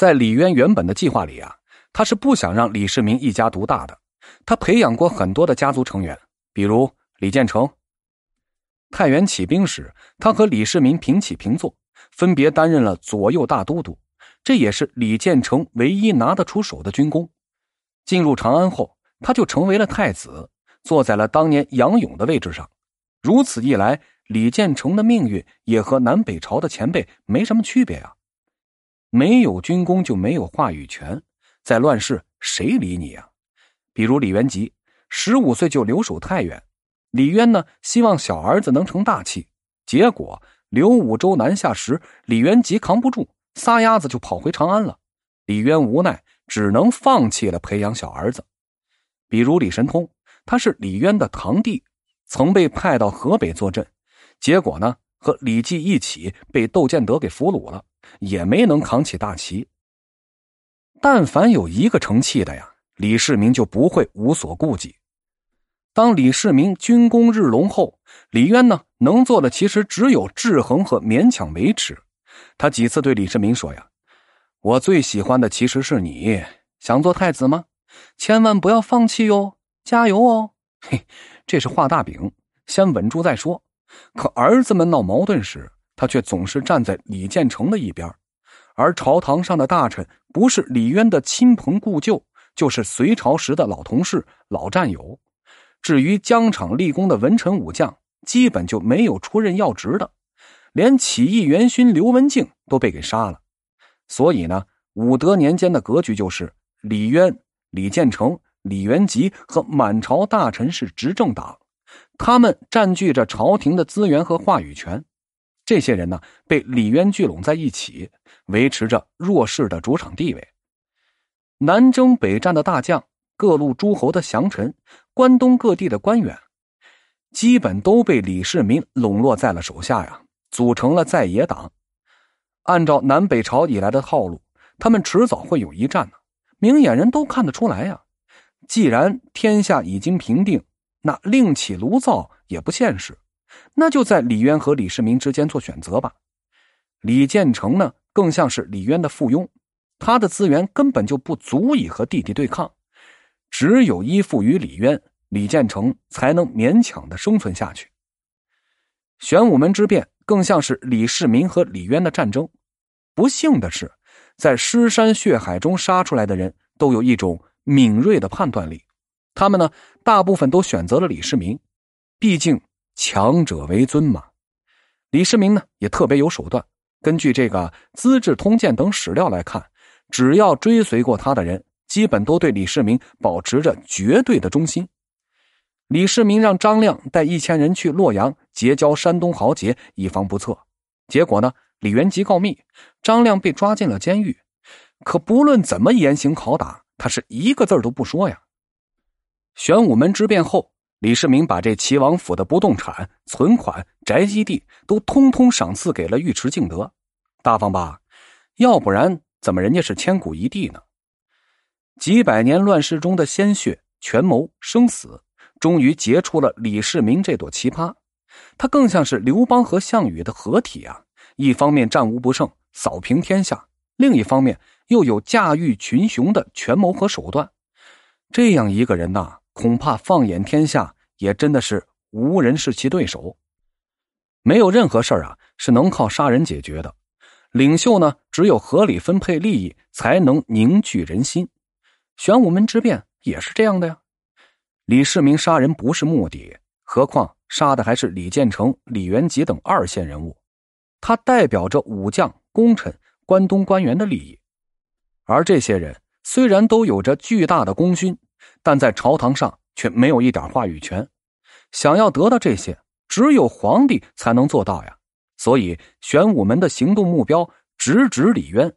在李渊原本的计划里啊，他是不想让李世民一家独大的。他培养过很多的家族成员，比如李建成。太原起兵时，他和李世民平起平坐，分别担任了左右大都督，这也是李建成唯一拿得出手的军功。进入长安后，他就成为了太子，坐在了当年杨勇的位置上。如此一来，李建成的命运也和南北朝的前辈没什么区别啊。没有军功就没有话语权，在乱世谁理你啊？比如李元吉，十五岁就留守太原，李渊呢希望小儿子能成大器，结果刘武周南下时，李元吉扛不住，撒丫子就跑回长安了。李渊无奈，只能放弃了培养小儿子。比如李神通，他是李渊的堂弟，曾被派到河北坐镇，结果呢和李绩一起被窦建德给俘虏了。也没能扛起大旗。但凡有一个成器的呀，李世民就不会无所顾忌。当李世民军功日隆后，李渊呢能做的其实只有制衡和勉强维持。他几次对李世民说：“呀，我最喜欢的其实是你，想做太子吗？千万不要放弃哟，加油哦！”嘿，这是画大饼，先稳住再说。可儿子们闹矛盾时，他却总是站在李建成的一边，而朝堂上的大臣不是李渊的亲朋故旧，就是隋朝时的老同事、老战友。至于疆场立功的文臣武将，基本就没有出任要职的，连起义元勋刘文静都被给杀了。所以呢，武德年间的格局就是李渊、李建成、李元吉和满朝大臣是执政党，他们占据着朝廷的资源和话语权。这些人呢，被李渊聚拢在一起，维持着弱势的主场地位。南征北战的大将，各路诸侯的降臣，关东各地的官员，基本都被李世民笼络在了手下呀，组成了在野党。按照南北朝以来的套路，他们迟早会有一战呢。明眼人都看得出来呀。既然天下已经平定，那另起炉灶也不现实。那就在李渊和李世民之间做选择吧。李建成呢，更像是李渊的附庸，他的资源根本就不足以和弟弟对抗，只有依附于李渊，李建成才能勉强的生存下去。玄武门之变更像是李世民和李渊的战争。不幸的是，在尸山血海中杀出来的人都有一种敏锐的判断力，他们呢，大部分都选择了李世民，毕竟。强者为尊嘛，李世民呢也特别有手段。根据这个《资治通鉴》等史料来看，只要追随过他的人，基本都对李世民保持着绝对的忠心。李世民让张亮带一千人去洛阳结交山东豪杰，以防不测。结果呢，李元吉告密，张亮被抓进了监狱。可不论怎么严刑拷打，他是一个字都不说呀。玄武门之变后。李世民把这齐王府的不动产、存款、宅基地都通通赏赐给了尉迟敬德，大方吧？要不然怎么人家是千古一帝呢？几百年乱世中的鲜血、权谋、生死，终于结出了李世民这朵奇葩。他更像是刘邦和项羽的合体啊！一方面战无不胜，扫平天下；另一方面又有驾驭群雄的权谋和手段。这样一个人呐。恐怕放眼天下，也真的是无人是其对手。没有任何事儿啊是能靠杀人解决的。领袖呢，只有合理分配利益，才能凝聚人心。玄武门之变也是这样的呀。李世民杀人不是目的，何况杀的还是李建成、李元吉等二线人物，他代表着武将、功臣、关东官员的利益。而这些人虽然都有着巨大的功勋。但在朝堂上却没有一点话语权，想要得到这些，只有皇帝才能做到呀。所以玄武门的行动目标直指李渊，